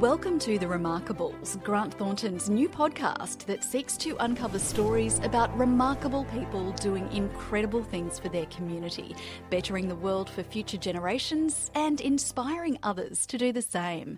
Welcome to The Remarkables, Grant Thornton's new podcast that seeks to uncover stories about remarkable people doing incredible things for their community, bettering the world for future generations, and inspiring others to do the same.